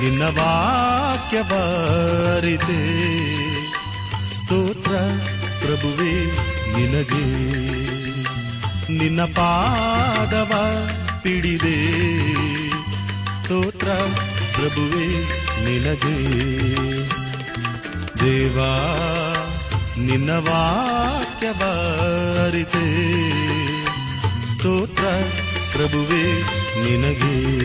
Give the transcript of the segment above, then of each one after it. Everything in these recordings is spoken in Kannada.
ನಿನ್ನ ವಾಕ್ಯ ಬಾರಿದೆ ಸ್ತೋತ್ರ ಪ್ರಭುವೇ ನಿನಗೆ. ನಿನ್ನ ಪಾದವ ಪಿಡಿದೆ. ಸ್ತೋತ್ರ ಪ್ರಭುವೇ ನಿನಗೆ. ದೇವಾ, ನಿನ್ನ ವಾಕ್ಯ ಬಾರಿದೆ ಸ್ತೋತ್ರ ಪ್ರಭುವೇ ನಿನಗೆ.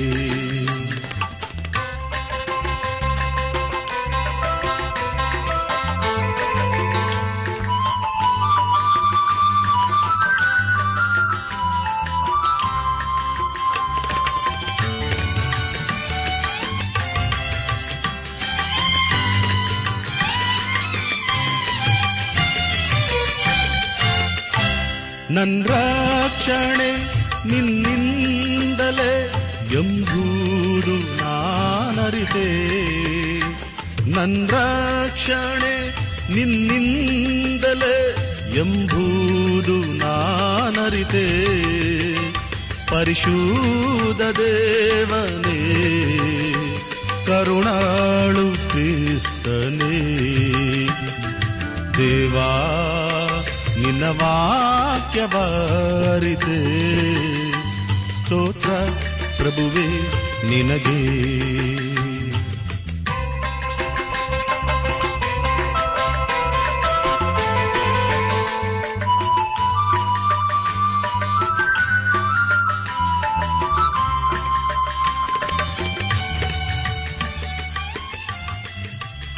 ನನ್ ರಕ್ಷಣೆ, ನಿನ್ನಿಂದಲೇ ಎಂಬೂರು ನಾನರಿತೆ. ನನ್ ರಕ್ಷಣೆ, ನಿನ್ನಿಂದಲೇ ಎಂಬೂದು ನಾನರಿತೆ. ಪರಿಶುದ್ಧ ದೇವನೇ, ಕರುಣಾಳು ಕ್ರಿಸ್ತನೇ. ದೇವಾ ನಿನ್ನ ವಾಕ್ಯ ಬಾರಿದೆ ಸ್ತೋತ್ರ ಪ್ರಭುವೇ ನಿನಗೆ.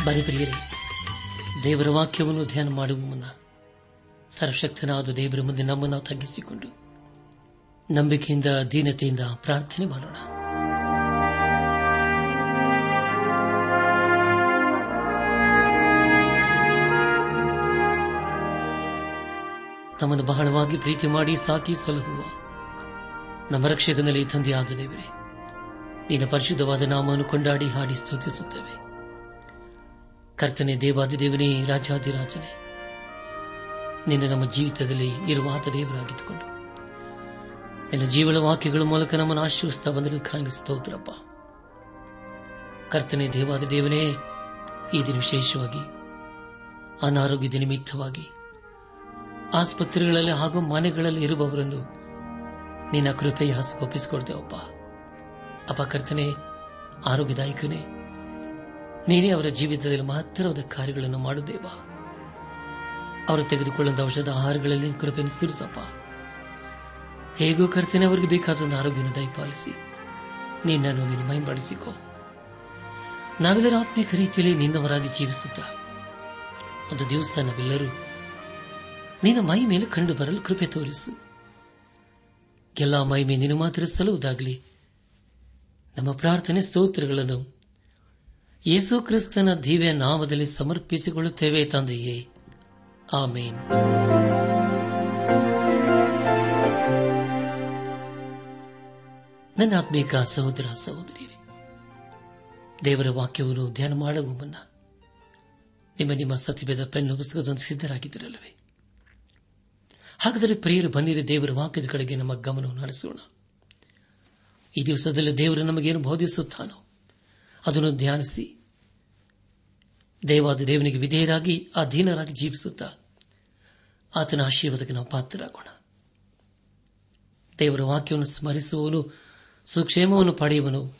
ಬರೀ ಪ್ರಿಯರೇ ದೇವರ ವಾಕ್ಯವನ್ನು ಧ್ಯಾನ ಮಾಡುವ ಮುನ್ನ ಸರ್ವಶಕ್ತನಾದ ದೇವರ ಮುಂದೆ ನಮ್ಮನ್ನು ತಗ್ಗಿಸಿಕೊಂಡು ನಂಬಿಕೆಯಿಂದ, ದೀನತೆಯಿಂದ ಪ್ರಾರ್ಥನೆ ಮಾಡೋಣ. ತಮ್ಮನ್ನು ಬಹಳವಾಗಿ ಪ್ರೀತಿ ಮಾಡಿ ಸಾಕಿ ಸಲಹುವ ನಮ್ಮ ರಕ್ಷಕನಲ್ಲಿ ತಂದೆಯಾದ ದೇವರೇ, ನಿನ್ನ ಪರಿಶುದ್ಧವಾದ ನಾಮವನ್ನು ಕೊಂಡಾಡಿ ಹಾಡಿ ಸ್ತುತಿಸುತ್ತೇವೆ. ಕರ್ತನೆ ದೇವಾದಿದೇವನೇ ರಾಜಾದಿರಾಜನೇ ನಿನ್ನ ನಮ್ಮ ಜೀವಿತದಲ್ಲಿ ಇರುವಾದ ದೇವರಾಗಿದ್ದುಕೊಂಡು. ನಿನ್ನ ಜೀವನ ವಾಕ್ಯಗಳ ಮೂಲಕ ನಮ್ಮನ್ನು ಆಶ್ರಯಿಸ್ತಾ ಬಂದರೆ ಸ್ತೋತ್ರಪ್ಪ. ಕರ್ತನೆ ದೇವಾದ ದೇವನೇ, ಈ ದಿನ ವಿಶೇಷವಾಗಿ, ಅನಾರೋಗ್ಯದ ನಿಮಿತ್ತವಾಗಿ, ಆಸ್ಪತ್ರೆಗಳಲ್ಲಿ ಹಾಗೂ ಮನೆಗಳಲ್ಲಿ ಇರುವವರನ್ನು ನಿನ್ನ ಕೃಪೆಯ ಹಸಗೊಪ್ಪಿಸಿಕೊಡ್ತೇವಪ್ಪ ಅಪ್ಪ. ಕರ್ತನೆ, ಆರೋಗ್ಯದಾಯಕನೇ, ನೀನೇ ಅವರ ಜೀವಿತದಲ್ಲಿ ಮಹತ್ತರವಾದ ಕಾರ್ಯಗಳನ್ನು ಮಾಡುತ್ತೇವಾ ಅವರು ತೆಗೆದುಕೊಳ್ಳುವ ಔಷಧ ಆಹಾರಗಳಲ್ಲಿ ಕೃಪೆಯನ್ನು ಸುರಿಸಪ್ಪ ಹೇಗೋ ಕರ್ತನೆ, ಅವರಿಗೆ ಬೇಕಾದ ಆರೋಗ್ಯವನ್ನು ದಯಪಾಲಿಸಿ. ನಿನ್ನನ್ನು ನೀನು ಮೈಂಬಡಿಸಿಕೋ ನಾವೆಲ್ಲರೂ ಆತ್ಮಿಕ ರೀತಿಯಲ್ಲಿ ನಿನ್ನವರಾಗಿ ಜೀವಿಸುತ್ತ. ಒಂದು ದಿವಸ ನಾವೆಲ್ಲರೂ ನಿನ್ನ ಮೈ ಮೇಲೆ ಕಂಡು ಬರಲು ಕೃಪೆ ತೋರಿಸು. ಎಲ್ಲಾ ಮಹಿಮೆ ನೀನು ಮಾತ್ರ ಸಲ್ಲುವುದಾಗಲಿ. ನಮ್ಮ ಪ್ರಾರ್ಥನೆ ಸ್ತೋತ್ರಗಳನ್ನು ಯೇಸು ಕ್ರಿಸ್ತನ ದಿವ್ಯ ನಾಮದಲ್ಲಿ ಸಮರ್ಪಿಸಿಕೊಳ್ಳುತ್ತೇವೆ ತಂದೆಯೇ. ಆಮೇನ್ ನನ್ನ ಆತ್ಮೀಕ ಸಹೋದರ ಸಹೋದರಿಯರೇ, ದೇವರ ವಾಕ್ಯವನ್ನು ಧ್ಯಾನ ಮಾಡುವ ಮುನ್ನ ನಿಮ್ಮ ನಿಮ್ಮ ಸತಿಭೇದ ಪೆನ್ನು ಪುಸ್ತಕದೊಂದು ಸಿದ್ಧರಾಗಿದ್ದಿರಲ್ಲವೇ? ಹಾಗಾದರೆ ಪ್ರಿಯರು ಬಂದಿರಿ ದೇವರ ವಾಕ್ಯದ ಕಡೆಗೆ ನಮ್ಮ ಗಮನವನ್ನು ನಡೆಸೋಣ ಈ ದಿವಸದಲ್ಲಿ ದೇವರು ನಮಗೇನು ಬೋಧಿಸುತ್ತಾನೋ ಅದನ್ನು ಧ್ಯಾನಿಸಿ ದೇವಾದ ದೇವನಿಗೆ ವಿಧೇಯರಾಗಿ, ಅಧೀನರಾಗಿ ಜೀವಿಸುತ್ತಾ ಆತನ ಆಶೀರ್ವಾದಕ್ಕೆ ನಾವು ಪಾತ್ರರಾಗೋಣ. ದೇವರ ವಾಕ್ಯವನ್ನು ಸ್ಮರಿಸುವವನು, ಸುಕ್ಷೇಮವನ್ನು ಪಡೆಯುವನು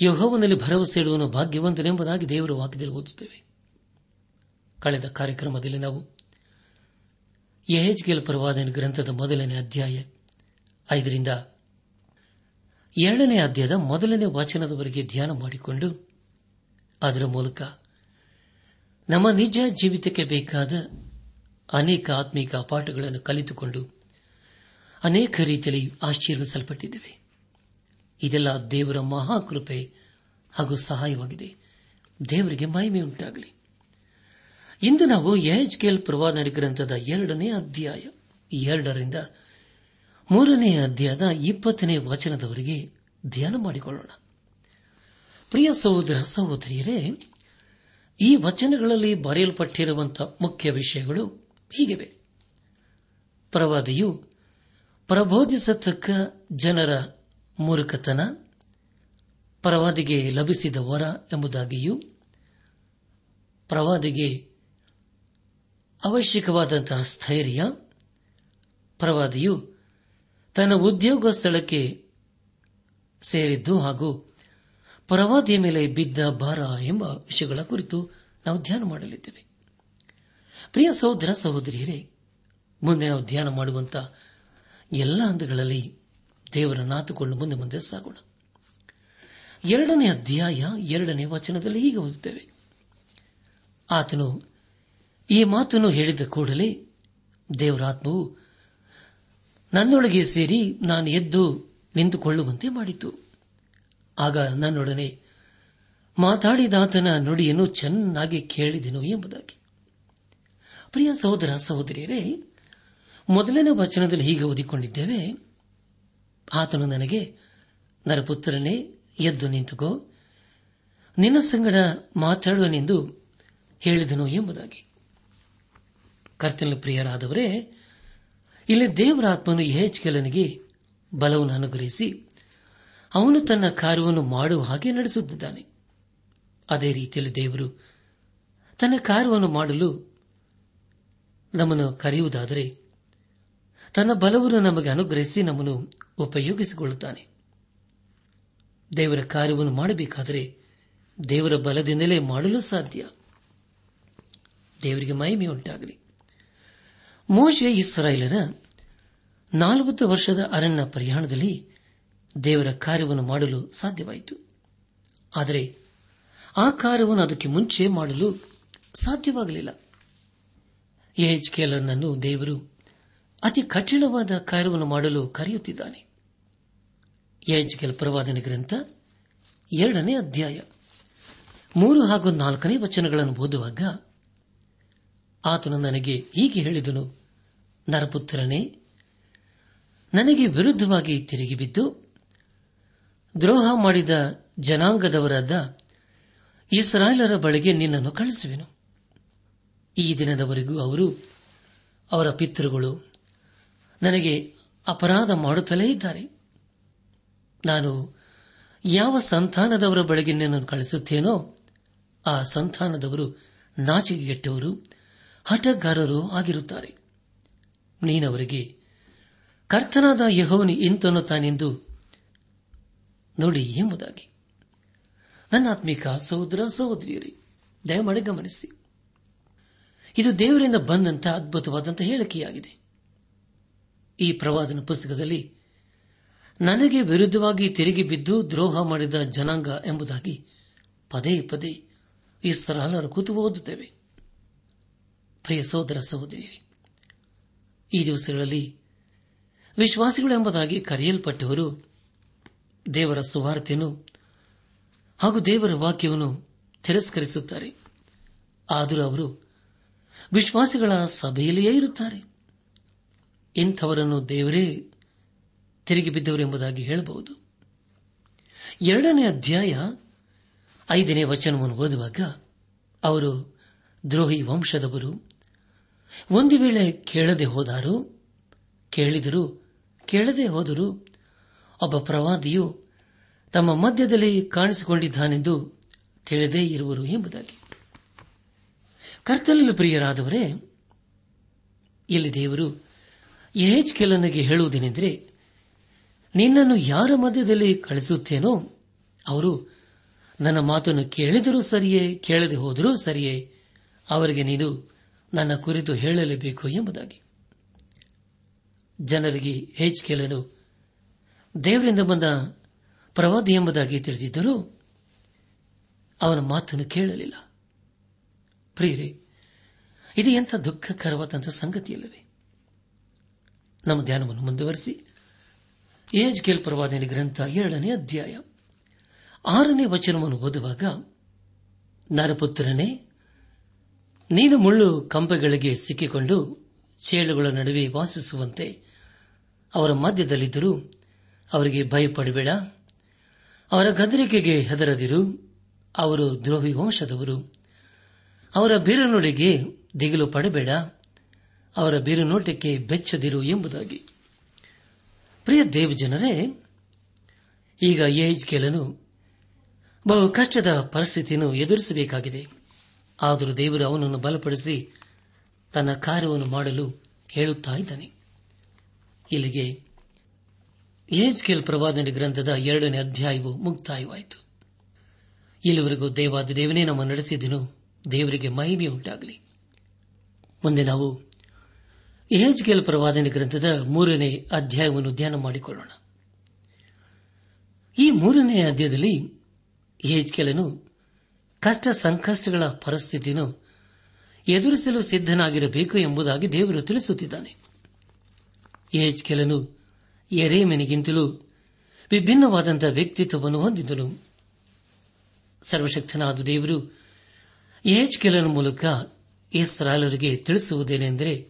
ಯೋಹವನಲ್ಲಿ ಭರವಸೆ ಇಡುವನು ಭಾಗ್ಯವಂತನೆಂಬುದಾಗಿ ದೇವರ ವಾಕ್ಯದಲ್ಲಿ ಓದುತ್ತೇವೆ. ಕಳೆದ ಕಾರ್ಯಕ್ರಮದಲ್ಲಿ ನಾವು ಎಹೆಚ್ಗೆಲ್ ಪರವಾದನ ಗ್ರಂಥದ ಮೊದಲನೇ ಅಧ್ಯಾಯ ಐದರಿಂದ ಎರಡನೇ ಅಧ್ಯಾಯದ ಮೊದಲನೇ ವಾಚನದವರೆಗೆ ಧ್ಯಾನ ಮಾಡಿಕೊಂಡು ಅದರ ಮೂಲಕ ನಮ್ಮ ನಿಜ ಜೀವಿತಕ್ಕೆ ಬೇಕಾದ ಅನೇಕ ಆತ್ಮಿಕ ಪಾಠಗಳನ್ನು ಕಲಿತುಕೊಂಡು ಅನೇಕ ರೀತಿಯಲ್ಲಿ ಆಶೀರ್ವಿಸಲ್ಪಟ್ಟಿದ್ದೇವೆ. ಇದೆಲ್ಲ ದೇವರ ಮಹಾಕೃಪೆ ಹಾಗೂ ಸಹಾಯವಾಗಿದೆ. ದೇವರಿಗೆ ಮಹಿಮೆ ಉಂಟಾಗಲಿ. ಇಂದು ನಾವು ಎಚ್ಕೆಲ್ ಪ್ರವಾದನ ಗ್ರಂಥದ ಎರಡನೇ ಅಧ್ಯಾಯ, ಎರಡರಿಂದ ಮೂರನೇ ಅಧ್ಯಾಯದ ಇಪ್ಪತ್ತನೇ ವಚನದವರೆಗೆ ಧ್ಯಾನ ಮಾಡಿಕೊಳ್ಳೋಣ. ಪ್ರಿಯ ಸಹೋದರ, ಸಹೋದರಿಯರೇ ಈ ವಚನಗಳಲ್ಲಿ ಬರೆಯಲ್ಪಟ್ಟಿರುವಂತಹ ಮುಖ್ಯ ವಿಷಯಗಳು ಹೀಗಿವೆ. ಪ್ರವಾದಿಯು, ಪ್ರಬೋಧಿಸತಕ್ಕ ಜನರ ಮೂರ್ಖತನ, ಪ್ರವಾದಿಗೆ ಲಭಿಸಿದ ವರ ಎಂಬುದಾಗಿಯೂ, ಪ್ರವಾದಿಗೆ ಅವಶ್ಯಕವಾದಂತಹ ಸ್ಥೈರ್ಯ, ಪ್ರವಾದಿಯು ತನ್ನ ಉದ್ಯೋಗ ಸ್ಥಳಕ್ಕೆ ಸೇರಿದ್ದು ಹಾಗೂ ಪ್ರವಾದಿಯ ಮೇಲೆ ಬಿದ್ದ ಭಾರ ಎಂಬ ವಿಷಯಗಳ ಕುರಿತು ನಾವು ಧ್ಯಾನ ಮಾಡಲಿದ್ದೇವೆ. ಪ್ರಿಯ ಸಹೋದರ, ಸಹೋದರಿಯರೇ, ಮುಂದೆ ನಾವು ಧ್ಯಾನ ಮಾಡುವಂತಹ ಎಲ್ಲ ಹಂತಗಳಲ್ಲಿ ದೇವರನ್ನಾತುಕೊಂಡು ಮುಂದೆ ಮುಂದೆ ಸಾಗೋಣ. ಎರಡನೇ ಅಧ್ಯಾಯ, ಎರಡನೇ ವಚನದಲ್ಲಿ ಹೀಗೆ ಓದುತ್ತೇವೆ. ಆತನು ಈ ಮಾತನ್ನು ಹೇಳಿದ ಕೂಡಲೇ ದೇವರಾತ್ಮವು ನನ್ನೊಳಗೆ ಸೇರಿ ನಾನು ಎದ್ದು ನಿಂತುಕೊಳ್ಳುವಂತೆ ಮಾಡಿತು. ಆಗ ನನ್ನೊಡನೆ ಮಾತಾಡಿದಾತನ ನುಡಿಯನ್ನು ಚೆನ್ನಾಗಿ ಕೇಳಿದೆನು ಎಂಬುದಾಗಿ. ಪ್ರಿಯ ಸಹೋದರ, ಸಹೋದರಿಯರೇ, ಮೊದಲನೇ ವಚನದಲ್ಲಿ ಹೀಗೆ ಓದಿಕೊಂಡಿದ್ದೇವೆ. ಆತನು ನನಗೆ, ನರಪುತ್ರನೇ, ಎದ್ದು ನಿಂತುಕೋ, ನಿನ್ನ ಸಂಗಡ ಮಾತಾಡುವನೆಂದು ಹೇಳಿದನು ಎಂಬುದಾಗಿ. ಕರ್ತನ ಪ್ರಿಯರಾದವರೇ, ಇಲ್ಲಿ ದೇವರ ಆತ್ಮನು ಕೆಲನಿಗೆ ಬಲವನ್ನು ಅನುಗ್ರಹಿಸಿ ಅವನು ತನ್ನ ಕಾರ್ಯವನ್ನು ಮಾಡುವ ಹಾಗೆ ನಡೆಸುತ್ತಿದ್ದಾನೆ. ಅದೇ ರೀತಿಯಲ್ಲಿ ದೇವರು ತನ್ನ ಕಾರ್ಯವನ್ನು ಮಾಡಲು ನಮ್ಮನ್ನು ಕರೆಯುವುದಾದರೆ ತನ್ನ ಬಲವನ್ನು ನಮಗೆ ಅನುಗ್ರಹಿಸಿ ನಮ್ಮನ್ನು ಉಪಯೋಗಿಸಿಕೊಳ್ಳುತ್ತಾನೆ. ದೇವರ ಕಾರ್ಯವನ್ನು ಮಾಡಬೇಕಾದರೆ ದೇವರ ಬಲದಿಂದಲೇ ಮಾಡಲು ಸಾಧ್ಯ. ದೇವರಿಗೆ ಮಹಿಮೆಯುಂಟಾಗಲಿ. ಮೋಶೆ ಇಸ್ರಾಯೇಲರ ನಾಲ್ವತ್ತು ವರ್ಷದ ಅರಣ್ಯ ಪ್ರಯಾಣದಲ್ಲಿ ದೇವರ ಕಾರ್ಯವನ್ನು ಮಾಡಲು ಸಾಧ್ಯವಾಯಿತು. ಆದರೆ ಆ ಕಾರ್ಯವನ್ನು ಅದಕ್ಕೆ ಮುಂಚೆ ಮಾಡಲು ಸಾಧ್ಯವಾಗಲಿಲ್ಲ. ಎಚ್ಕೆಲರ್ನನ್ನು ದೇವರು ಅತಿ ಕಠಿಣವಾದ ಕಾರ್ಯವನ್ನು ಮಾಡಲು ಕರೆಯುತ್ತಿದ್ದಾನೆ. ಎಚ್ಕೆಲ್ ಪ್ರವಾದನೆ ಗ್ರಂಥ ಎರಡನೇ ಅಧ್ಯಾಯ. ಮೂರು ಹಾಗೂ ನಾಲ್ಕನೇ ವಚನಗಳನ್ನು ಓದುವಾಗ ಆತನು ನನಗೆ ಹೀಗೆ ಹೇಳಿದನು, ನರಪುತ್ರನೇ, ನನಗೆ ವಿರುದ್ಧವಾಗಿ ತಿರುಗಿ ಬಿದ್ದು ದ್ರೋಹ ಮಾಡಿದ ಜನಾಂಗದವರಾದ ಇಸ್ರಾಯೇಲರ ಬಳಿಗೆ ನಿನ್ನನ್ನು ಕಳಿಸುವೆನು ಈ ದಿನದವರೆಗೂ ಅವರು ಅವರ ಪಿತೃಗಳು ನನಗೆ ಅಪರಾಧ ಮಾಡುತ್ತಲೇ ಇದ್ದಾರೆ. ನಾನು ಯಾವ ಸಂತಾನದವರ ಬಳಿಗೆ ನಿನ್ನನ್ನು ಕಳಿಸುತ್ತೇನೋ ಆ ಸಂತಾನದವರು ನಾಚಿಕೆಗೆಟ್ಟವರು, ಹಠಗಾರರು ಆಗಿರುತ್ತಾರೆ. ನೀನವರಿಗೆ ಕರ್ತನಾದ ಯಹೋವನಿ ಇಂತನ್ನುತ್ತಾನೆಂದು ನೋಡಿ ಎಂಬುದಾಗಿ. ನನ್ನ ಆತ್ಮಿಕ ಸಹೋದರ, ಸಹೋದರಿಯರಿ, ದಯಮಾಡಿ ಗಮನಿಸಿ. ಇದು ದೇವರಿಂದ ಬಂದಂತಹ ಅದ್ಭುತವಾದಂತಹ ಹೇಳಿಕೆಯಾಗಿದೆ. ಈ ಪ್ರವಾದನ ಪುಸ್ತಕದಲ್ಲಿ ನನಗೆ ವಿರುದ್ಧವಾಗಿ ತಿರುಗಿ ಬಿದ್ದು ದ್ರೋಹ ಮಾಡಿದ ಜನಾಂಗ ಎಂಬುದಾಗಿ ಪದೇ ಪದೇ ಈ ಸರಹಲರು ಕೂತು ಓದುತ್ತೇವೆ. ಪ್ರಿಯ ಸಹೋದರ, ಸಹೋದರಿಯರಿ, ಈ ದಿವಸಗಳಲ್ಲಿ ವಿಶ್ವಾಸಿಗಳು ಎಂಬುದಾಗಿ ಕರೆಯಲ್ಪಟ್ಟವರು ದೇವರ ಸುವಾರ್ತೆಯನ್ನು ಹಾಗೂ ದೇವರ ವಾಕ್ಯವನ್ನು ತಿರಸ್ಕರಿಸುತ್ತಾರೆ. ಆದರೂ ಅವರು ವಿಶ್ವಾಸಿಗಳ ಸಭೆಯಲ್ಲಿಯೇ ಇರುತ್ತಾರೆ. ಇಂಥವರನ್ನು ದೇವರೇ ತಿರುಗಿ ಬಿದ್ದವರೆಂಬುದಾಗಿ ಹೇಳಬಹುದು. ಎರಡನೇ ಅಧ್ಯಾಯ ಐದನೇ ವಚನವನ್ನು ಓದುವಾಗ ಅವರು ದ್ರೋಹಿ ವಂಶದವರು ಒಂದು ವೇಳೆ ಕೇಳದೆ ಹೋದಾರು, ಕೇಳಿದರು ಕೇಳದೆ ಹೋದರು ಒಬ್ಬ ಪ್ರವಾದಿಯು ತಮ್ಮ ಮಧ್ಯದಲ್ಲಿ ಕಾಣಿಸಿಕೊಂಡಿದ್ದಾನೆಂದು ತಿಳಿದೇ ಇರುವರು ಎಂಬುದಾಗಿ. ಕರ್ತನಲ್ಲಿ ಪ್ರಿಯರಾದವರೇ, ಇಲ್ಲಿ ದೇವರು ಯಹೆಚ್ಕೆಲನಿಗೆ ಹೇಳುವುದೇನೆಂದರೆ, ನಿನ್ನನ್ನು ಯಾರ ಮಧ್ಯದಲ್ಲಿ ಕಳಿಸುತ್ತೇನೋ ಅವರು ನನ್ನ ಮಾತನ್ನು ಕೇಳಿದರೂ ಸರಿಯೇ, ಕೇಳದೆ ಹೋದರೂ ಸರಿಯೇ, ಅವರಿಗೆ ನೀನು ನನ್ನ ಕುರಿತು ಹೇಳಲೇಬೇಕು ಎಂಬುದಾಗಿ. ಜನರಿಗೆ ಹೇಚ್ಕೆಲನು ದೇವರಿಂದ ಬಂದ ಪ್ರವಾದಿ ಎಂಬುದಾಗಿ ತಿಳಿದಿದ್ದರೂ ಅವನ ಮಾತನ್ನು ಕೇಳಲಿಲ್ಲ. ಪ್ರಿಯರೇ, ಇದು ಎಂಥ ದುಃಖಕರವಾದಂಥ ಸಂಗತಿಯಲ್ಲವೇ? ನಮ್ಮ ಧ್ಯಾನವನ್ನು ಮುಂದುವರೆಸಿ. ಏಜ್ ಕೇಲ್ ಪ್ರವಾದನೆ ಗ್ರಂಥ ಏಳನೇ ಅಧ್ಯಾಯ ಆರನೇ ವಚನವನ್ನು ಓದುವಾಗ, ನರಪುತ್ರನೇ, ನೀನು ಮುಳ್ಳು ಕಂಬಗಳಿಗೆ ಸಿಕ್ಕಿಕೊಂಡು ಚೇಳುಗಳ ನಡುವೆ ವಾಸಿಸುವಂತೆ ಅವರ ಮಧ್ಯದಲ್ಲಿದ್ದರೂ ಅವರಿಗೆ ಭಯಪಡಬೇಡ ಅವರ ಗದರಿಕೆಗೆ ಹೆದರದಿರು. ಅವರು ದ್ರೋಹಿ ವಂಶದವರು ಅವರ ಬೀರನೊಳಗೆ ದಿಗಿಲು ಪಡಬೇಡ. ಅವರ ಬಿರುನೋಟಕ್ಕೆ ಬೆಚ್ಚದಿರು ಎಂಬುದಾಗಿ. ಪ್ರಿಯ ದೇವಜನರೇ, ಈಗ ಏಜ್ ಕೆಲನು ಬಹು ಕಷ್ಟದ ಪರಿಸ್ಥಿತಿಯನ್ನು ಎದುರಿಸಬೇಕಾಗಿದೆ. ಆದರೂ ದೇವರು ಅವನನ್ನು ಬಲಪಡಿಸಿ ತನ್ನ ಕಾರ್ಯವನ್ನು ಮಾಡಲು ಹೇಳುತ್ತಾ ಇದ್ದಾನೆ. ಇಲ್ಲಿಗೆ ಏಜ್ಕೇಲ್ ಪ್ರವಾದನೆ ಗ್ರಂಥದ ಎರಡನೇ ಅಧ್ಯಾಯವು ಮುಕ್ತಾಯವಾಯಿತು. ಇಲ್ಲಿವರೆಗೂ ದೇವಾದ ದೇವನೇ ನಮ್ಮ ನಡೆಸಿದನು ದೇವರಿಗೆ ಮಹಿಮೆ ಉಂಟಾಗಲಿ ಮುಂದೆ ನಾವು ಏಜ್ಕೇಲ್ ಪ್ರವಾದನೆ ಗ್ರಂಥದ ಮೂರನೇ ಅಧ್ಯಾಯವನ್ನು ಧ್ಯಾನ ಮಾಡಿಕೊಳ್ಳೋಣ. ಈ ಮೂರನೇ ಅಧ್ಯಾಯದಲ್ಲಿ ಏಜ್ಕೇಲನು ಕಷ್ಟ ಸಂಕಷ್ಟಗಳ ಪರಿಸ್ಥಿತಿಯನ್ನು ಎದುರಿಸಲು ಸಿದ್ದನಾಗಿರಬೇಕು ಎಂಬುದಾಗಿ ದೇವರು ತಿಳಿಸುತ್ತಿದ್ದಾನೆ. ಏಜ್ಕೇಲನು ಎರೇಮನಿಗಿಂತಲೂ ವಿಭಿನ್ನವಾದಂಥ ವ್ಯಕ್ತಿತ್ವವನ್ನು ಹೊಂದಿದ್ದನು ಸರ್ವಶಕ್ತನಾದ ದೇವರು ಏಜ್ಕೆಲನ ಮೂಲಕ ಇಸ್ರಾಲರಿಗೆ ತಿಳಿಸುವುದೇನೆಂದರೆ,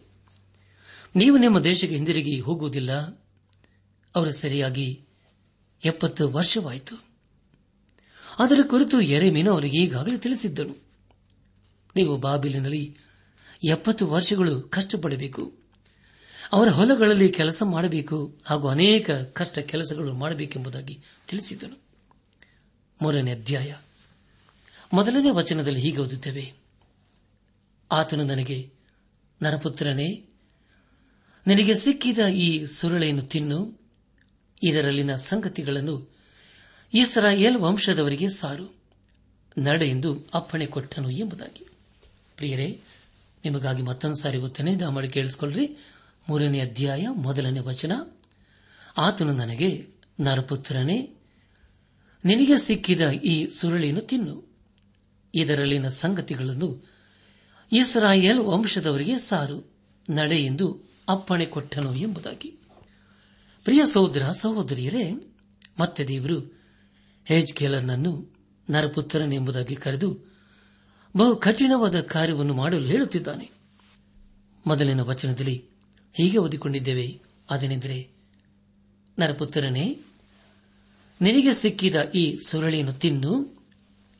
ನೀವು ನಿಮ್ಮ ದೇಶಕ್ಕೆ ಹಿಂದಿರುಗಿ ಹೋಗುವುದಿಲ್ಲ. ಅವರು ಸರಿಯಾಗಿ ಎಪ್ಪತ್ತು ವರ್ಷವಾಯಿತು. ಅದರ ಕುರಿತು ಎರೆಮೀನು ಅವರಿಗೆ ಈಗಾಗಲೇ ತಿಳಿಸಿದ್ದನು. ನೀವು ಬಾಬಿಲಿನಲ್ಲಿ ಎಪ್ಪತ್ತು ವರ್ಷಗಳು ಕಷ್ಟಪಡಬೇಕು. ಅವರ ಹೊಲಗಳಲ್ಲಿ ಕೆಲಸ ಮಾಡಬೇಕು ಹಾಗೂ ಅನೇಕ ಕಷ್ಟ ಕೆಲಸಗಳು ಮಾಡಬೇಕೆಂಬುದಾಗಿ ತಿಳಿಸಿದನು. ಮೂರನೇ ಅಧ್ಯಾಯ. ಮೊದಲನೇ ವಚನದಲ್ಲಿ ಹೀಗೆ ಓದುತ್ತೇವೆ. ಆತನು ನನಗೆ, ನರಪುತ್ರನೇ, ನಿನಗೆ ಸಿಕ್ಕಿದ ಈ ಸುರುಳೆಯನ್ನು ತಿನ್ನು. ಇದರಲ್ಲಿನ ಸಂಗತಿಗಳನ್ನು ಇಸ್ರಾಯೇಲ್ ವಂಶದವರಿಗೆ ಸಾರು. ನಡೆ ಎಂದು ಅಪ್ಪಣೆ ಕೊಟ್ಟನು ಎಂಬುದಾಗಿ. ಪ್ರಿಯರೇ, ನಿಮಗಾಗಿ ಮತ್ತೊಂದು ಸಾರಿ ಒತ್ತನೆ ದಾಮಡಿ ಕೇಳಿಸಿಕೊಳ್ಳ್ರಿ. ಮೂರನೇ ಅಧ್ಯಾಯ ಮೊದಲನೇ ವಚನ. ಆತನು ನನಗೆ, ನರಪುತ್ರನೇ, ನಿನಗೆ ಸಿಕ್ಕಿದ ಈ ಸುರುಳಿಯನ್ನು ತಿನ್ನು. ಇದರಲ್ಲಿನ ಸಂಗತಿಗಳನ್ನು ಇಸ್ರಾಯೇಲ್ ವಂಶದವರಿಗೆ ಸಾರು. ನಡೆ ಎಂದು ಅಪ್ಪಣೆ ಕೊಟ್ಟನು ಎಂಬುದಾಗಿ. ಪ್ರಿಯ ಸಹೋದರ, ಸಹೋದರಿಯರೇ, ಮತ್ತೆ ದೇವರು ಹೇಜ್ಕೇಲರ್ನನ್ನು ನರಪುತ್ರನೆಂಬುದಾಗಿ ಕರೆದು ಬಹು ಕಠಿಣವಾದ ಕಾರ್ಯವನ್ನು ಮಾಡಲು ಹೇಳುತ್ತಿದ್ದಾನೆ. ಮೊದಲಿನ ವಚನದಲ್ಲಿ ಹೀಗೆ ಓದಿಕೊಂಡಿದ್ದೇವೆ. ಅದೇನೆಂದರೆ ನರಪುತ್ರನೇ, ನಿನಗೆ ಸಿಕ್ಕಿದ ಈ ಸುರಳಿಯನ್ನು ತಿನ್ನು.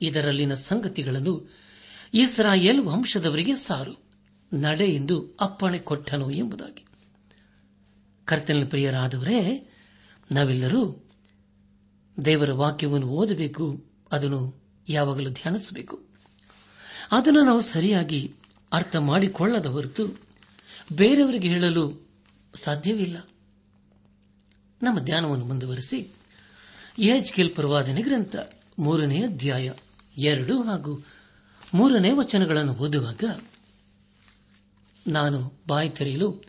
ಇದರಲ್ಲಿನ ಸಂಗತಿಗಳನ್ನು ಇಸ್ರಾಯೇಲ್ ವಂಶದವರಿಗೆ ಸಾರು. ನಡೆ ಎಂದು ಅಪ್ಪಣೆ ಕೊಟ್ಟನು ಎಂಬುದಾಗಿ. ಕರ್ತನ ಪ್ರಿಯರಾದವರೇ, ನಾವೆಲ್ಲರೂ ದೇವರ ವಾಕ್ಯವನ್ನು ಓದಬೇಕು. ಅದನ್ನು ಯಾವಾಗಲೂ ಧ್ಯಾನಿಸಬೇಕು. ಅದನ್ನು ನಾವು ಸರಿಯಾಗಿ ಅರ್ಥ ಮಾಡಿಕೊಳ್ಳದ ಹೊರತು ಬೇರೆಯವರಿಗೆ ಹೇಳಲು ಸಾಧ್ಯವಿಲ್ಲ. ನಮ್ಮ ಧ್ಯಾನವನ್ನು ಮುಂದುವರೆಸಿ ಎಚ್ಕೆಲ್ ಪ್ರವಾದನೆ ಗ್ರಂಥ ಮೂರನೇ ಅಧ್ಯಾಯ ಎರಡು ಹಾಗೂ ಮೂರನೇ ವಚನಗಳನ್ನು ಓದುವಾಗ ನಾನು ಬಾಯಿ ತೆರೆಯಲು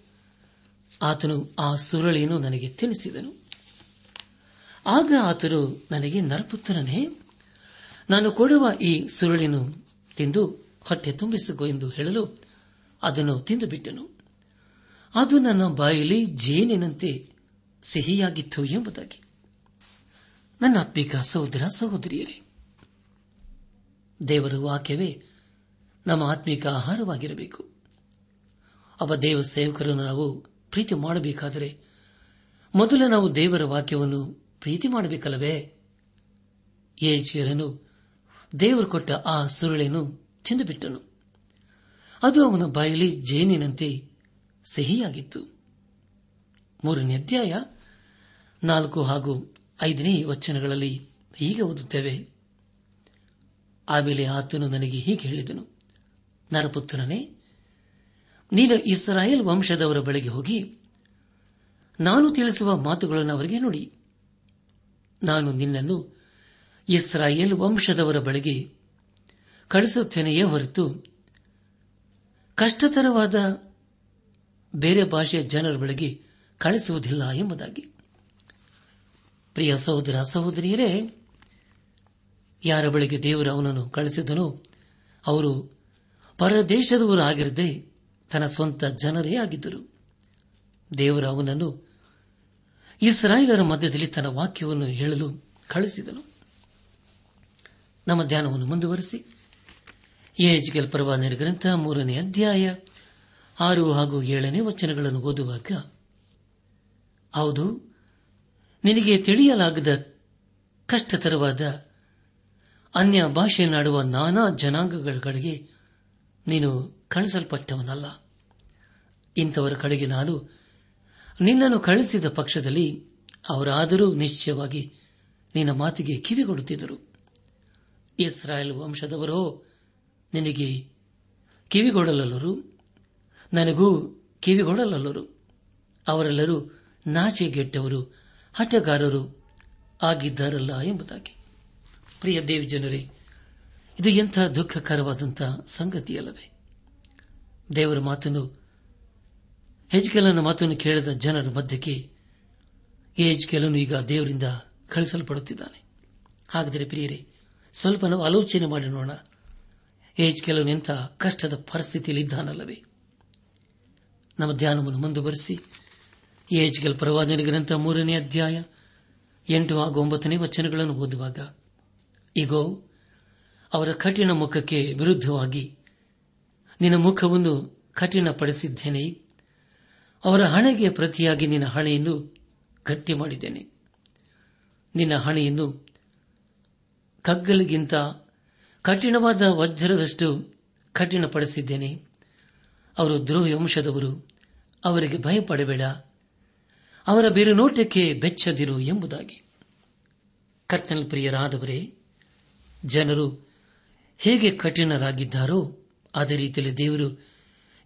ಆತನು ಆ ಸುರಳಿಯನ್ನು ನನಗೆ ತಿನ್ನಿಸಿದನು ಆಗ ಆತನು ನನಗೆ ನರಪುತ್ರನೇ, ನಾನು ಕೊಡುವ ಈ ಸುರುಳಿನ ತಿಂದು ಹೊಟ್ಟೆ ತುಂಬಿಸಿಕೊ ಎಂದು ಹೇಳಲು ಅದನ್ನು ತಿಂದು ಬಿಟ್ಟನು ಅದು ನನ್ನ ಬಾಯಲ್ಲಿ ಜೇನಿನಂತೆ ಸಿಹಿಯಾಗಿತ್ತು ಎಂಬುದಾಗಿ. ನನ್ನ ಆತ್ಮಿಕ ಸಹೋದರ ಸಹೋದರಿಯರೇ, ದೇವರ ವಾಕ್ಯವೇ ನಮ್ಮ ಆತ್ಮಿಕ ಆಹಾರವಾಗಿರಬೇಕು. ಅವ ದೇವ ಸೇವಕರನ್ನು ನಾವು ಪ್ರೀತಿ ಮಾಡಬೇಕಾದರೆ ಮೊದಲು ನಾವು ದೇವರ ವಾಕ್ಯವನ್ನು ಪ್ರೀತಿ ಮಾಡಬೇಕಲ್ಲವೇ? ಯೇಜಿಯರನು ದೇವರು ಕೊಟ್ಟ ಆ ಸುರುಳೆಯನ್ನು ತಿಂದುಬಿಟ್ಟನು. ಅದು ಅವನ ಬಾಯಲ್ಲಿ ಜೇನಿನಂತೆ ಸಿಹಿಯಾಗಿತ್ತು. ಮೂರನೇ ಅಧ್ಯಾಯ ನಾಲ್ಕು ಹಾಗೂ ಐದನೇ ವಚನಗಳಲ್ಲಿ ಹೀಗೆ ಓದುತ್ತೇವೆ. ಆಮೇಲೆ ಆತನು ನನಗೆ ಹೀಗೆ ಹೇಳಿದನು. ನರಪುತ್ರನೇ, ನೀನು ಇಸ್ರಾಯೇಲ್ ವಂಶದವರ ಬಳಿಗೆ ಹೋಗಿ ನಾನು ತಿಳಿಸುವ ಮಾತುಗಳನ್ನು ಅವರಿಗೆ ನುಡಿ. ನಾನು ನಿನ್ನನ್ನು ಇಸ್ರಾಯೇಲ್ ವಂಶದವರ ಬಳಿಗೆ ಕಳಿಸುತ್ತೇನೆಯೇ ಹೊರತು ಕಷ್ಟತರವಾದ ಬೇರೆ ಭಾಷೆಯ ಜನರ ಬಳಿಗೆ ಕಳಿಸುವುದಿಲ್ಲ ಎಂಬುದಾಗಿ. ಪ್ರಿಯ ಸಹೋದರ ಸಹೋದರಿಯರೇ, ಯಾರ ಬಳಿಗೆ ದೇವರು ಅವನನ್ನು ಕಳಿಸಿದನೋ, ಅವರು ಪರದೇಶದವರು ಆಗಿರದೆ ತನ್ನ ಸ್ವಂತ ಜನರೇ ಆಗಿದ್ದರು. ದೇವರು ಅವನನ್ನು ಇಸ್ರಾಯೇಲರ ಮಧ್ಯದಲ್ಲಿ ತನ್ನ ವಾಕ್ಯವನ್ನು ಹೇಳಲು ಕಳಿಸಿದನು. ನಮ್ಮ ಧ್ಯಾನವನ್ನು ಮುಂದುವರೆಸಿ. ಎಜ್ಗೆಲ್ ಪರವಾನಿರ್ ಗ್ರಂಥ ಮೂರನೇ ಅಧ್ಯಾಯ ಆರು ಹಾಗೂ ಏಳನೇ ವಚನಗಳನ್ನು ಓದುವಾಗ, ಹೌದು, ನಿನಗೆ ತಿಳಿಯಲಾಗದ ಕಷ್ಟತರವಾದ ಅನ್ಯ ಭಾಷೆಯನ್ನಾಡುವ ನಾನಾ ಜನಾಂಗಗಳಿಗೆ ನೀನು ಕಳಿಸಲ್ಪಟ್ಟವನಲ್ಲ ಇಂಥವರ ಕಡೆಗೆ ನಾನು ನಿನ್ನನ್ನು ಕಳಿಸಿದ ಪಕ್ಷದಲ್ಲಿ ಅವರಾದರೂ ನಿಶ್ಚಯವಾಗಿ ನಿನ್ನ ಮಾತಿಗೆ ಕಿವಿಗೊಡುತ್ತಿದ್ದರು. ಇಸ್ರಾಯೇಲ್ ವಂಶದವರೋ, ನಿನಗೆ ಕಿವಿಗೊಡಲಲ್ಲರು? ನನಗೂ ಕಿವಿಗೊಡಲಲ್ಲರು. ಅವರೆಲ್ಲರೂ ನಾಚೆಗೆಟ್ಟವರು ಹಠಗಾರರು ಆಗಿದ್ದಾರಲ್ಲ ಎಂಬುದಾಗಿ. ಪ್ರಿಯ ದೇವಿ ಜನರೇ, ಇದು ಎಂಥ ದುಃಖಕರವಾದಂಥ ಸಂಗತಿಯಲ್ಲವೇ? ದೇವರ ಮಾತನ್ನು, ಹೆಜ್ಕೆಲನ ಮಾತನ್ನು ಕೇಳಿದ ಜನರ ಮಧ್ಯಕ್ಕೆ ಹೆಜ್ಕೆಲನು ಈಗ ದೇವರಿಂದ ಕಳಿಸಲ್ಪಡುತ್ತಿದ್ದಾನೆ. ಹಾಗಾದರೆ ಪ್ರಿಯರೇ, ಸ್ವಲ್ಪ ನಾವು ಆಲೋಚನೆ ಮಾಡಿ ನೋಡೋಣ. ಹೆಜ್ಕೆಲನು ಎಂಥ ಕಷ್ಟದ ಪರಿಸ್ಥಿತಿಯಲ್ಲಿದ್ದಾನಲ್ಲವೇ? ನಮ್ಮ ಧ್ಯಾನವನ್ನು ಮುಂದುವರೆಸಿ. ಏಜ್ಗಲ್ ಪ್ರವಾದನ ಗ್ರಂಥ ಮೂರನೇ ಅಧ್ಯಾಯ ಎಂಟು ಹಾಗೂ ಒಂಬತ್ತನೇ ವಚನಗಳನ್ನು ಓದುವಾಗ ಈಗೋ ಅವರ ಕಠಿಣ ಮುಖಕ್ಕೆ ವಿರುದ್ಧವಾಗಿ ನಿನ್ನ ಮುಖವನ್ನು ಕಠಿಣಪಡಿಸಿದ್ದೇನೆ. ಅವರ ಹಣೆಗೆ ಪ್ರತಿಯಾಗಿ ನಿನ್ನ ಹಣೆಯನ್ನು ಗಟ್ಟಿ ಮಾಡಿದ್ದೇನೆ. ನಿನ್ನ ಹಣೆಯನ್ನು ಕಗ್ಗಲಿಗಿಂತ ಕಠಿಣವಾದ ವಜ್ರದಷ್ಟು ಕಠಿಣಪಡಿಸಿದ್ದೇನೆ. ಅವರು ಧ್ರುವ ವಂಶದವರು, ಅವರಿಗೆ ಭಯಪಡಬೇಡ. ಅವರ ನೋಟಕ್ಕೆ ಬೆಚ್ಚದಿರು ಎಂಬುದಾಗಿ. ಕರ್ತನ ಪ್ರಿಯರಾದವರೇ, ಜನರು ಹೇಗೆ ಕಠಿಣರಾಗಿದ್ದಾರೋ, ಅದೇ ರೀತಿಯಲ್ಲಿ ದೇವರು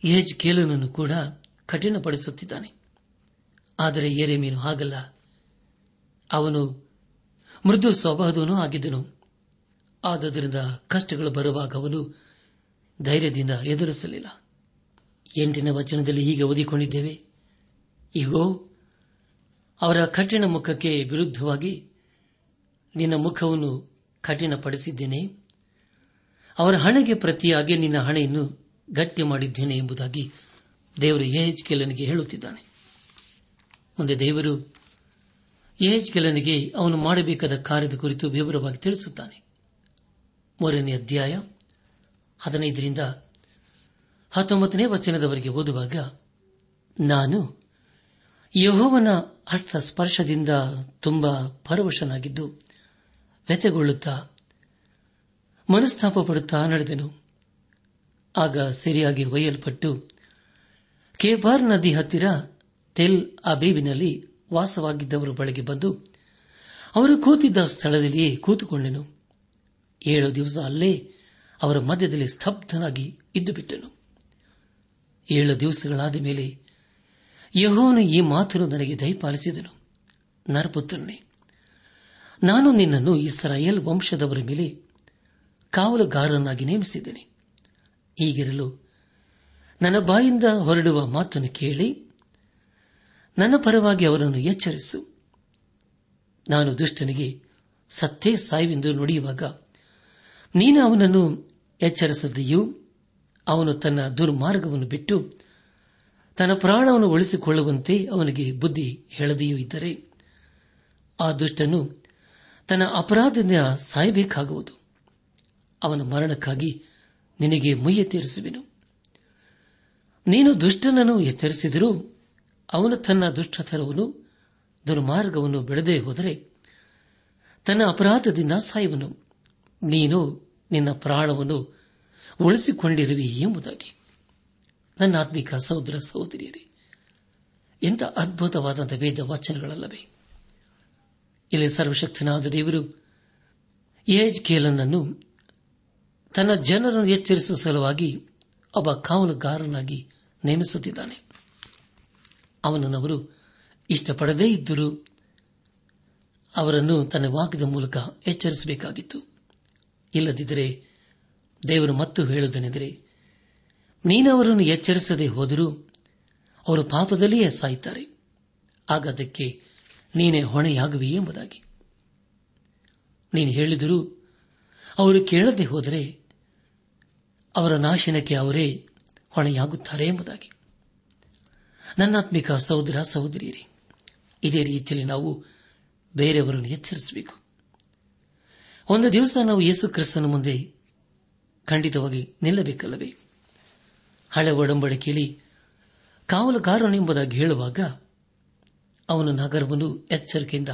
ಏಜ್ ಕೇಲನನ್ನು ಕೂಡ ಕಠಿಣಪಡಿಸುತ್ತಿದ್ದಾನೆ. ಆದರೆ ಮೀನು ಹಾಗಲ್ಲ. ಅವನು ಮೃದು ಸ್ವಭಾವದವನೂ ಆಗಿದ್ದನು. ಆದ್ದರಿಂದ ಕಷ್ಟಗಳು ಬರುವಾಗ ಅವನು ಧೈರ್ಯದಿಂದ ಎದುರಿಸಲಿಲ್ಲ. ಎಂಟಿನ ವಚನದಲ್ಲಿ ಹೀಗೆ ಓದಿಕೊಂಡಿದ್ದೇವೆ. ಈಗೋ ಅವರ ಕಠಿಣ ಮುಖಕ್ಕೆ ವಿರುದ್ಧವಾಗಿ ನಿನ್ನ ಮುಖವನ್ನು ಕಠಿಣಪಡಿಸಿದ್ದೇನೆ. ಅವರ ಹಣೆಗೆ ಪ್ರತಿಯಾಗಿ ನಿನ್ನ ಹಣೆಯನ್ನು ಗಟ್ಟಿ ಮಾಡಿದ್ದೇನೆ ಎಂಬುದಾಗಿ ದೇವರು ಕೆಲನಿಗೆ ಹೇಳುತ್ತಿದ್ದಾನೆ. ಮುಂದೆ ದೇವರು ಕೆಲನಿಗೆ ಅವನು ಮಾಡಬೇಕಾದ ಕಾರ್ಯದ ಕುರಿತು ವಿವರವಾಗಿ ತಿಳಿಸುತ್ತಾನೆ. ಮೂರನೇ ಅಧ್ಯಾಯ ಹದಿನೈದರಿಂದ ಹತ್ತೊಂಬತ್ತನೇ ವಚನದವರೆಗೆ ಓದುವಾಗ, ನಾನು ಯಹೋವನ ಹಸ್ತ ಸ್ಪರ್ಶದಿಂದ ತುಂಬಾ ಪರವಶನಾಗಿದ್ದು ವ್ಯತೆಗೊಳ್ಳುತ್ತಾ ಮನಸ್ತಾಪ ಪಡುತ್ತಾ ನಡೆದೆನು. ಆಗ ಸರಿಯಾಗಿ ಒಯ್ಯಲ್ಪಟ್ಟು, ಕೇಬಾರ್ ನದಿ ಹತ್ತಿರ ತೆಲ್ ಅಬೀಬಿನಲ್ಲಿ ವಾಸವಾಗಿದ್ದವರು ಬಳಿಗೆ ಬಂದು, ಅವರು ಕೂತಿದ್ದ ಸ್ಥಳದಲ್ಲಿಯೇ ಕೂತುಕೊಂಡೆನು. ಏಳು ದಿವಸ ಅಲ್ಲೇ ಅವರ ಮಧ್ಯದಲ್ಲಿ ಸ್ತಬ್ಧನಾಗಿ ಇದ್ದುಬಿಟ್ಟನು. ಏಳು ದಿವಸಗಳಾದ ಮೇಲೆ ಯಹೋನು ಈ ಮಾತನ್ನು ನನಗೆ ದಯಪಾಲಿಸಿದನು. ನರಪುತ್ರನೇ, ನಾನು ನಿನ್ನನ್ನು ಇಸ್ರಾಯೇಲ್ ವಂಶದವರ ಮೇಲೆ ಕಾವಲುಗಾರನಾಗಿ ನೇಮಿಸಿದ್ದೇನೆ. ಹೀಗಿರಲು ನನ್ನ ಬಾಯಿಂದ ಹೊರಡುವ ಮಾತನ್ನು ಕೇಳಿ, ನನ್ನ ಪರವಾಗಿ ಅವರನ್ನು ಎಚ್ಚರಿಸು. ನಾನು ದುಷ್ಟನಿಗೆ ಸತ್ತೇ ಸಾಯುವೆಂದು ನುಡಿಯುವಾಗ ನೀನು ಅವನನ್ನು ಎಚ್ಚರಿಸದೆಯೂ ಅವನು ತನ್ನ ದುರ್ಮಾರ್ಗವನ್ನು ಬಿಟ್ಟು ತನ್ನ ಪ್ರಾಣವನ್ನು ಉಳಿಸಿಕೊಳ್ಳುವಂತೆ ಅವನಿಗೆ ಬುದ್ಧಿ ಹೇಳದೆಯೂ ಇದ್ದರೆ ಆ ದುಷ್ಟನು ತನ್ನ ಅಪರಾಧದಿಂದ ಸಾಯಬೇಕಾಗುವುದು. ಅವನ ಮರಣಕ್ಕಾಗಿ ನಿನಗೆ ಮುಯ್ಯ ತೀರಿಸುವೆನು. ನೀನು ದುಷ್ಟನನ್ನು ಎಚ್ಚರಿಸಿದರೂ ಅವನು ತನ್ನ ದುಷ್ಟತನವನ್ನು, ದುರ್ಮಾರ್ಗವನ್ನು ಬಿಡದೆ ಹೋದರೆ ತನ್ನ ಅಪರಾಧದಿಂದ ಸಾಯುವನು. ನೀನು ನಿನ್ನ ಪ್ರಾಣವನ್ನು ಉಳಿಸಿಕೊಂಡಿರುವಿ ಎಂಬುದಾಗಿ. ನನ್ನ ಆತ್ಮಿಕ ಸಹೋದರ ಸಹೋದರಿಯರೇ, ಎಂಥ ಅದ್ಭುತವಾದಂಥ ವೇದ ವಾಚನಗಳಲ್ಲವೇ ಇಲ್ಲಿ ಸರ್ವಶಕ್ತನಾದ ದೇವರು ಏಜ್ ಕೇಲನನ್ನು ತನ್ನ ಜನರನ್ನು ಎಚ್ಚರಿಸುವ ಸಲುವಾಗಿ ಒಬ್ಬ ಕಾವಲುಗಾರನಾಗಿ ನೇಮಿಸುತ್ತಿದ್ದಾನೆ. ಅವನನ್ನು ಅವರು ಇಷ್ಟಪಡದೇ ಇದ್ದರೂ ಅವರನ್ನು ತನ್ನ ವಾಕ್ಯದ ಮೂಲಕ ಎಚ್ಚರಿಸಬೇಕಾಗಿತ್ತು. ಇಲ್ಲದಿದ್ದರೆ ದೇವರು ಮತ್ತು ಹೇಳುವುದನೆಂದರೆ ನೀನು ಅವರನ್ನು ಎಚ್ಚರಿಸದೆ ಹೋದರೂ ಅವರು ಪಾಪದಲ್ಲಿಯೇ ಸಾಯುತ್ತಾರೆ. ಆಗ ಅದಕ್ಕೆ ನೀನೇ ಹೊಣೆಯಾಗುವಿ ಎಂಬುದಾಗಿ. ನೀನು ಹೇಳಿದರೂ ಅವರು ಕೇಳದೆ ಹೋದರೆ ಅವರ ನಾಶನಕ್ಕೆ ಅವರೇ ಹೊಣೆಯಾಗುತ್ತಾರೆ ಎಂಬುದಾಗಿ. ನನ್ನಾತ್ಮಿಕ ಸಹೋದರ ಸಹೋದರಿಯರೇ, ಇದೇ ರೀತಿಯಲ್ಲಿ ನಾವು ಬೇರೆಯವರನ್ನು ಎಚ್ಚರಿಸಬೇಕು. ಒಂದು ದಿವಸ ನಾವು ಯೇಸು ಕ್ರಿಸ್ತನ ಮುಂದೆ ಖಂಡಿತವಾಗಿ ನಿಲ್ಲಬೇಕಲ್ಲವೇ? ಹಳೆ ಒಡಂಬಡಿಕೆಯಲ್ಲಿ ಕಾವಲುಗಾರನೆಂಬುದಾಗಿ ಹೇಳುವಾಗ ಅವನು ನಗರವನ್ನು ಎಚ್ಚರಿಕೆಯಿಂದ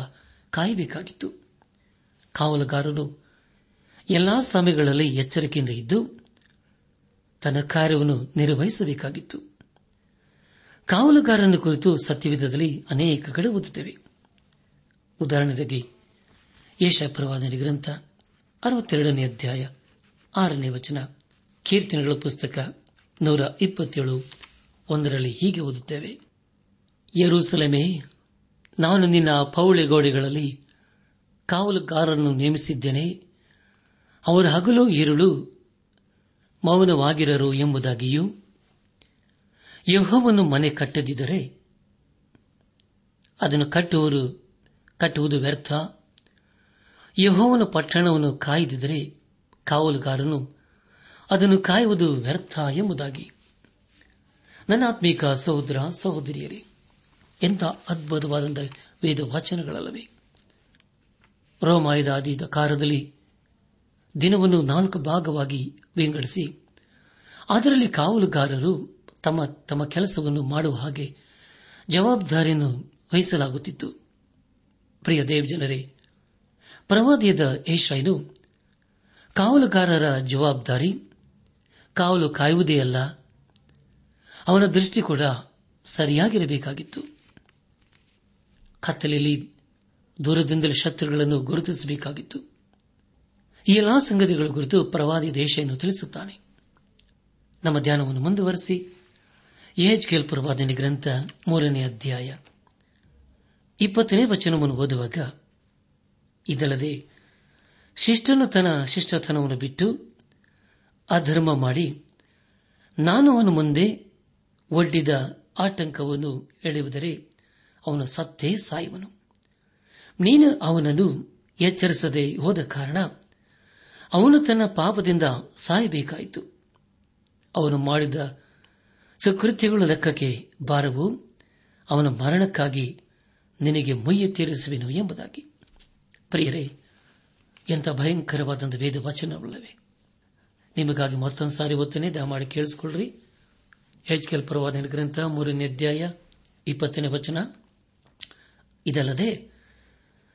ಕಾಯಬೇಕಾಗಿತ್ತು. ಕಾವಲುಗಾರನು ಎಲ್ಲಾ ಸಮಯಗಳಲ್ಲಿ ಎಚ್ಚರಿಕೆಯಿಂದ ಇದ್ದು ತನ್ನ ಕಾರ್ಯವನ್ನು ನಿರ್ವಹಿಸಬೇಕಾಗಿತ್ತು. ಕಾವಲುಗಾರನ ಕುರಿತು ಸತ್ಯವಿಧದಲ್ಲಿ ಅನೇಕ ಕಡೆ ಓದುತ್ತೇವೆ. ಉದಾಹರಣೆಗೆ ಯಶಪ್ರವಾದನೆ ಗ್ರಂಥ ಅರವತ್ತೆರಡನೇ ಅಧ್ಯಾಯ ಆರನೇ ವಚನ, ಕೀರ್ತನೆಗಳ ಪುಸ್ತಕ, ನೂರ ಇಪ್ಪತ್ತೇಳು, ಒಂದರಲ್ಲಿ ಹೀಗೆ ಓದುತ್ತೇವೆ. ಯರೂಸಲಮೇ, ನಾನು ನಿನ್ನ ಪೌಳೆ ಗೋಡೆಗಳಲ್ಲಿ ಕಾವಲುಗಾರರನ್ನು ನೇಮಿಸಿದ್ದೇನೆ. ಅವರ ಹಗಲು ಇರುಳು ಮೌನವಾಗಿರರು ಎಂಬುದಾಗಿಯೂ ಯಹೋವನ್ನು ಮನೆ ಕಟ್ಟದಿದ್ದರೆ ಅದನ್ನು ಕಟ್ಟುವರು, ಕಟ್ಟುವುದು ವ್ಯರ್ಥ. ಯಹೋವನ ಪಟ್ಟಣವನ್ನು ಕಾಯ್ದಿದ್ದರೆ ಕಾವಲುಗಾರನು ಅದನ್ನು ಕಾಯುವುದು ವ್ಯರ್ಥ ಎಂಬುದಾಗಿ. ನನ್ನ ಆತ್ಮೀಕ ಸಹೋದರ, ಸಹೋದರಿಯರೇ, ಎಂಥ ಅದ್ಭುತವಾದಂತಹ ವೇದ ವಾಚನಗಳಲ್ಲವೇ ರೋಮಾಯದ ಆದಿದ ಕಾರದಲ್ಲಿ ದಿನವನ್ನು ನಾಲ್ಕು ಭಾಗವಾಗಿ ವಿಂಗಡಿಸಿ, ಅದರಲ್ಲಿ ಕಾವಲುಗಾರರು ತಮ್ಮ ತಮ್ಮ ಕೆಲಸವನ್ನು ಮಾಡುವ ಹಾಗೆ ಜವಾಬ್ದಾರಿಯನ್ನು ವಹಿಸಲಾಗುತ್ತಿತ್ತು. ಪ್ರಿಯ ದೇವಜನರೇ, ಪ್ರವಾದಿಯದ ಏಷಾಯನು ಕಾವಲುಗಾರರ ಜವಾಬ್ದಾರಿ, ಕಾವಲು ಕಾಯುವುದೇ ಅಲ್ಲ, ಅವನ ದೃಷ್ಟಿ ಕೂಡ ಸರಿಯಾಗಿರಬೇಕಾಗಿತ್ತು. ಕತ್ತಲೆಯಲ್ಲಿ ದೂರದಿಂದಲೇ ಶತ್ರುಗಳನ್ನು ಗುರುತಿಸಬೇಕಾಗಿತ್ತು. ಈ ಎಲ್ಲಾ ಸಂಗತಿಗಳ ಕುರಿತು ಪ್ರವಾದಿ ದೇಶವನ್ನು ತಿಳಿಸುತ್ತಾನೆ? ನಮ್ಮ ಧ್ಯಾನವನ್ನು ಮುಂದುವರೆಸಿ. ಎಚ್ ಕೆಲ್ ಪ್ರವಾದನೆ ಗ್ರಂಥ ಮೂರನೇ ಅಧ್ಯಾಯ. ಇಪ್ಪತ್ತನೇ ವಚನವನ್ನು ಓದುವಾಗ, ಇದಲ್ಲದೆ ಶಿಷ್ಟನು ತನ್ನ ಶಿಷ್ಟತನವನ್ನು ಬಿಟ್ಟು ಅಧರ್ಮ ಮಾಡಿ ನಾನು ಅವನ ಮುಂದೆ ಒಡ್ಡಿದ ಆಟಂಕವನ್ನು ಎಳೆಯುವುದರೆ ಅವನು ಸತ್ತೇ ಸಾಯುವನು. ನೀನು ಅವನನ್ನು ಎಚ್ಚರಿಸದೆ ಹೋದ ಕಾರಣ ಅವನು ತನ್ನ ಪಾಪದಿಂದ ಸಾಯಬೇಕಾಯಿತು. ಅವನು ಮಾಡಿದ ಸುಕೃತ್ಯಗಳು ಲೆಕ್ಕಕ್ಕೆ ಬಾರವು ಅವನ ಮರಣಕ್ಕಾಗಿ ನಿನಗೆ ಮುಯ್ಯ ತೀರಿಸುವೆನು ಎಂಬುದಾಗಿ. ಪ್ರಿಯರೇ ಎಂಥ ಭಯಂಕರವಾದಂಥ ವೇದ ವಚನಗಳಿವೆ ನಿಮಗಾಗಿ ಮತ್ತೊಂದು ಸಾರಿ ಓದ್ತೇನೆ, ದಯಮಾಡಿ ಕೇಳಿಸಿಕೊಳ್ಳ್ರಿ. ಹೆಚ್ ಕೆಲ್ ಪರವಾದನ ಗ್ರಂಥ ಮೂರನೇ ಅಧ್ಯಾಯ ಇಪ್ಪತ್ತನೇ ವಚನ. ಇದಲ್ಲದೆ,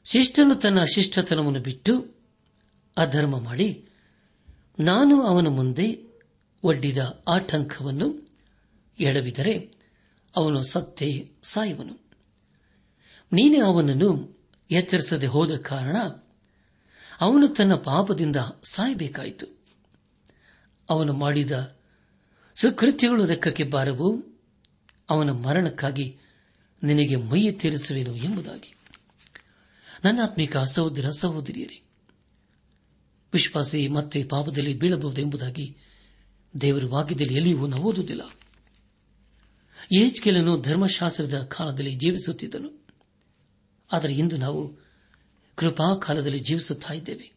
ಶಿಷ್ಟನು ತನ್ನ ಅಶಿಷ್ಟತನವನ್ನು ಬಿಟ್ಟು ಅಧರ್ಮ ಮಾಡಿ ನಾನು ಅವನ ಮುಂದೆ ಒಡ್ಡಿದ ಆಟಂಕವನ್ನು ಎಡವಿದರೆ ಅವನು ಸತ್ತೇ ಸಾಯುವನು. ನೀನೇ ಅವನನ್ನು ಎಚ್ಚರಿಸದೆ ಹೋದ ಕಾರಣ ಅವನು ತನ್ನ ಪಾಪದಿಂದ ಸಾಯಬೇಕಾಯಿತು. ಅವನು ಮಾಡಿದ ಸುಕೃತ್ಯಗಳು ಲೆಕ್ಕಕ್ಕೆ ಬಾರವು. ಅವನ ಮರಣಕ್ಕಾಗಿ ನಿನಗೆ ಮೈ ತೀರಿಸುವೆನು ಎಂಬುದಾಗಿ. ನನ್ನಾತ್ಮಿಕ ಸಹೋದರ, ಸಹೋದರಿಯರೇ, ವಿಶ್ವಾಸಿ ಮತ್ತೆ ಪಾಪದಲ್ಲಿ ಬೀಳಬಹುದು ಎಂಬುದಾಗಿ ದೇವರು ವಾಕ್ಯದಲ್ಲಿ ಎಲ್ಲಿಯೂ ನಾವು ಓದುವುದಿಲ್ಲ. ಏಜ್ಕೆಲನು ಧರ್ಮಶಾಸ್ತ್ರದ ಕಾಲದಲ್ಲಿ ಜೀವಿಸುತ್ತಿದ್ದನು. ಆದರೆ ಇಂದು ನಾವು ಕೃಪಾ ಕಾಲದಲ್ಲಿ ಜೀವಿಸುತ್ತಾ ಇದ್ದೇವೆ.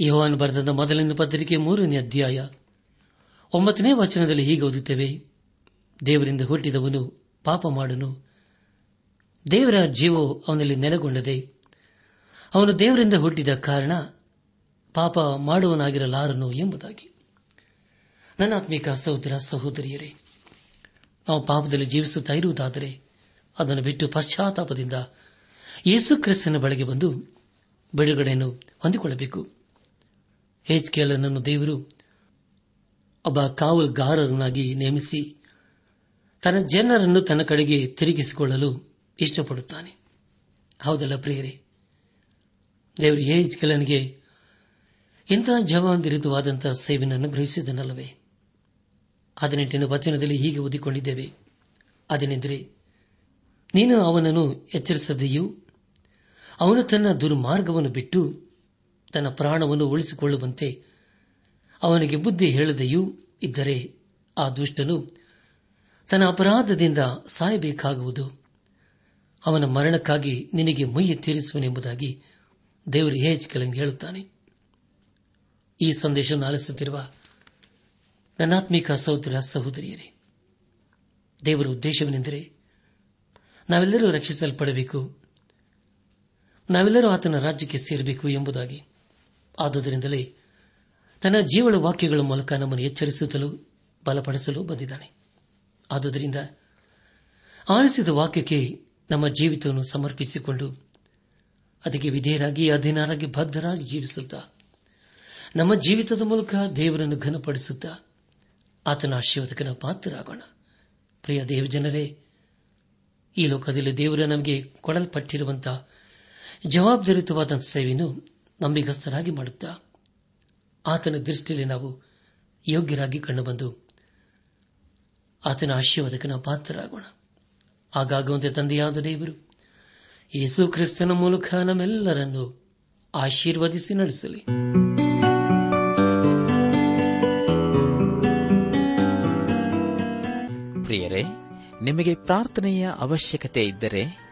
ಯೋಹನ್ ಬರೆದ ಮೊದಲನೇ ಪತ್ರಿಕೆ ಮೂರನೇ ಅಧ್ಯಾಯ ಒಂಬತ್ತನೇ ವಚನದಲ್ಲಿ ಹೀಗೆ ಓದುತ್ತೇವೆ. ದೇವರಿಂದ ಹುಟ್ಟಿದವನು ಪಾಪ ಮಾಡನು. ದೇವರ ಜೀವೋ ಅವನಲ್ಲಿ ನೆಲೆಗೊಂಡದೆ ಅವನು ದೇವರಿಂದ ಹುಟ್ಟಿದ ಕಾರಣ ಪಾಪ ಮಾಡುವನಾಗಿರಲಾರನು ಎಂಬುದಾಗಿ. ನನ್ನಾತ್ಮಿಕ ಸಹೋದರ, ಸಹೋದರಿಯರೇ, ನಾವು ಪಾಪದಲ್ಲಿ ಜೀವಿಸುತ್ತಾ ಇರುವುದಾದರೆ ಅದನ್ನು ಬಿಟ್ಟು ಪಶ್ಚಾತ್ತಾಪದಿಂದ ಯೇಸು ಕ್ರಿಸ್ತನ ಬಳಿಗೆ ಬಂದು ಬಿಡುಗಡೆಯನ್ನು ಹೊಂದಿಕೊಳ್ಳಬೇಕು. ಹೇಜ್ಕೇಲನನ್ನು ದೇವರು ಒಬ್ಬ ಕಾವಲುಗಾರರನ್ನಾಗಿ ನೇಮಿಸಿ ತನ್ನ ಜನರನ್ನು ತನ್ನ ಕಡೆಗೆ ತಿರುಗಿಸಿಕೊಳ್ಳಲು ಇಷ್ಟಪಡುತ್ತಾನೆ. ಹೌದಲ್ಲ ಪ್ರಿಯರೇ? ದೇವರು ಹೇಜ್ಕೇಲನಿಗೆ ಇಂತಹ ಜವಾಬ್ದಾರಿತವಾದಂತಹ ಸೇವೆಯನ್ನು ಗ್ರಹಿಸಿದನಲ್ಲವೇ? ಹದಿನೆಂಟನೇ ವಚನದಲ್ಲಿ ಹೀಗೆ ಓದಿಕೊಂಡಿದ್ದೇವೆ. ಅದೇನೆಂದರೆ, ನೀನು ಅವನನ್ನು ಎಚ್ಚರಿಸದೆಯೂ ಅವನು ತನ್ನ ದುರ್ಮಾರ್ಗವನ್ನು ಬಿಟ್ಟು ತನ್ನ ಪ್ರಾಣವನ್ನು ಉಳಿಸಿಕೊಳ್ಳುವಂತೆ ಅವನಿಗೆ ಬುದ್ಧಿ ಹೇಳದೆಯೂ ಇದ್ದರೆ ಆ ದುಷ್ಟನು ತನ್ನ ಅಪರಾಧದಿಂದ ಸಾಯಬೇಕಾಗುವುದು. ಅವನ ಮರಣಕ್ಕಾಗಿ ನಿನಗೆ ಮೈಯ ತೀರಿಸುವನೆಂಬುದಾಗಿ ದೇವರು ಹೇಜಿಕಲಂಗೆ ಹೇಳುತ್ತಾನೆ. ಈ ಸಂದೇಶವನ್ನು ಆಲಿಸುತ್ತಿರುವ ನನ್ನಾತ್ಮಿಕ ಸಹೋದರ ಸಹೋದರಿಯರೇ, ದೇವರ ಉದ್ದೇಶವೆಂದರೆ ನಾವೆಲ್ಲರೂ ರಕ್ಷಿಸಲ್ಪಡಬೇಕು. ನಾವೆಲ್ಲರೂ ಆತನ ರಾಜ್ಯಕ್ಕೆ ಸೇರಬೇಕು ಎಂಬುದಾಗಿ. ಆದುದರಿಂದಲೇ ತನ್ನ ಜೀವಳ ವಾಕ್ಯಗಳ ಮೂಲಕ ನಮ್ಮನ್ನು ಎಚ್ಚರಿಸುತ್ತಲೂ ಬಲಪಡಿಸಲು ಬಂದಿದ್ದಾನೆ. ಆದುದರಿಂದ ಆಲಿಸಿದ ವಾಕ್ಯಕ್ಕೆ ನಮ್ಮ ಜೀವಿತವನ್ನು ಸಮರ್ಪಿಸಿಕೊಂಡು ಅದಕ್ಕೆ ವಿಧೇಯರಾಗಿ, ಅಧೀನರಾಗಿ, ಬದ್ಧರಾಗಿ ಜೀವಿಸುತ್ತಾ, ನಮ್ಮ ಜೀವಿತದ ಮೂಲಕ ದೇವರನ್ನು ಘನಪಡಿಸುತ್ತಾ ಆತನ ಆಶೀರ್ವಾದಕನ ಪಾತ್ರರಾಗೋಣ. ಪ್ರಿಯ ದೇವಜನರೇ, ಈ ಲೋಕದಲ್ಲಿ ದೇವರ ನಮಗೆ ಕೊಡಲ್ಪಟ್ಟಿರುವಂತಹ ಜವಾಬ್ದಾರಿತವಾದ ಸೇವೆಯನ್ನು ನಂಬಿಗಸ್ತರಾಗಿ ಮಾಡುತ್ತಾ ಆತನ ದೃಷ್ಟಿಯಲ್ಲಿ ನಾವು ಯೋಗ್ಯರಾಗಿ ಕಂಡುಬಂದು ಆತನ ಆಶೀರ್ವಾದಕನ ಪಾತ್ರರಾಗೋಣ. ಹಾಗಾಗುವಂತೆ ತಂದೆಯಾದ ದೇವರು, ಯೇಸು ಕ್ರಿಸ್ತನ ಮೂಲಕ ನಮ್ಮೆಲ್ಲರನ್ನು ಆಶೀರ್ವದಿಸಿ ನಡೆಸಲಿ. ಪ್ರಿಯರೇ, ನಿಮಗೆ ಪ್ರಾರ್ಥನೆಯ ಅವಶ್ಯಕತೆ ಇದ್ದರೆ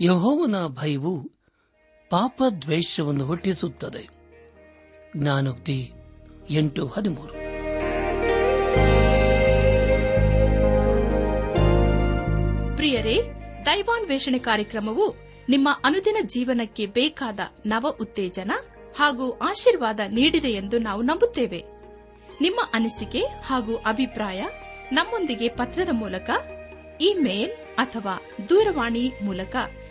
ಯಹೋವನ ಭಯವು ಪಾಪ ದ್ವೇಷವನ್ನು ಹುಟ್ಟಿಸುತ್ತದೆ. ಜ್ಞಾನೋಕ್ತಿ ಎಂಟು ಹದಿಮೂರು. ಪ್ರಿಯರೇ, ದೈವಾನ್ವೇಷಣೆ ಕಾರ್ಯಕ್ರಮವು ನಿಮ್ಮ ಅನುದಿನ ಜೀವನಕ್ಕೆ ಬೇಕಾದ ನವ ಉತ್ತೇಜನ ಹಾಗೂ ಆಶೀರ್ವಾದ ನೀಡಿದೆ ಎಂದು ನಾವು ನಂಬುತ್ತೇವೆ. ನಿಮ್ಮ ಅನಿಸಿಕೆ ಹಾಗೂ ಅಭಿಪ್ರಾಯ ನಮ್ಮೊಂದಿಗೆ ಪತ್ರದ ಮೂಲಕ, ಇಮೇಲ್ ಅಥವಾ ದೂರವಾಣಿ ಮೂಲಕ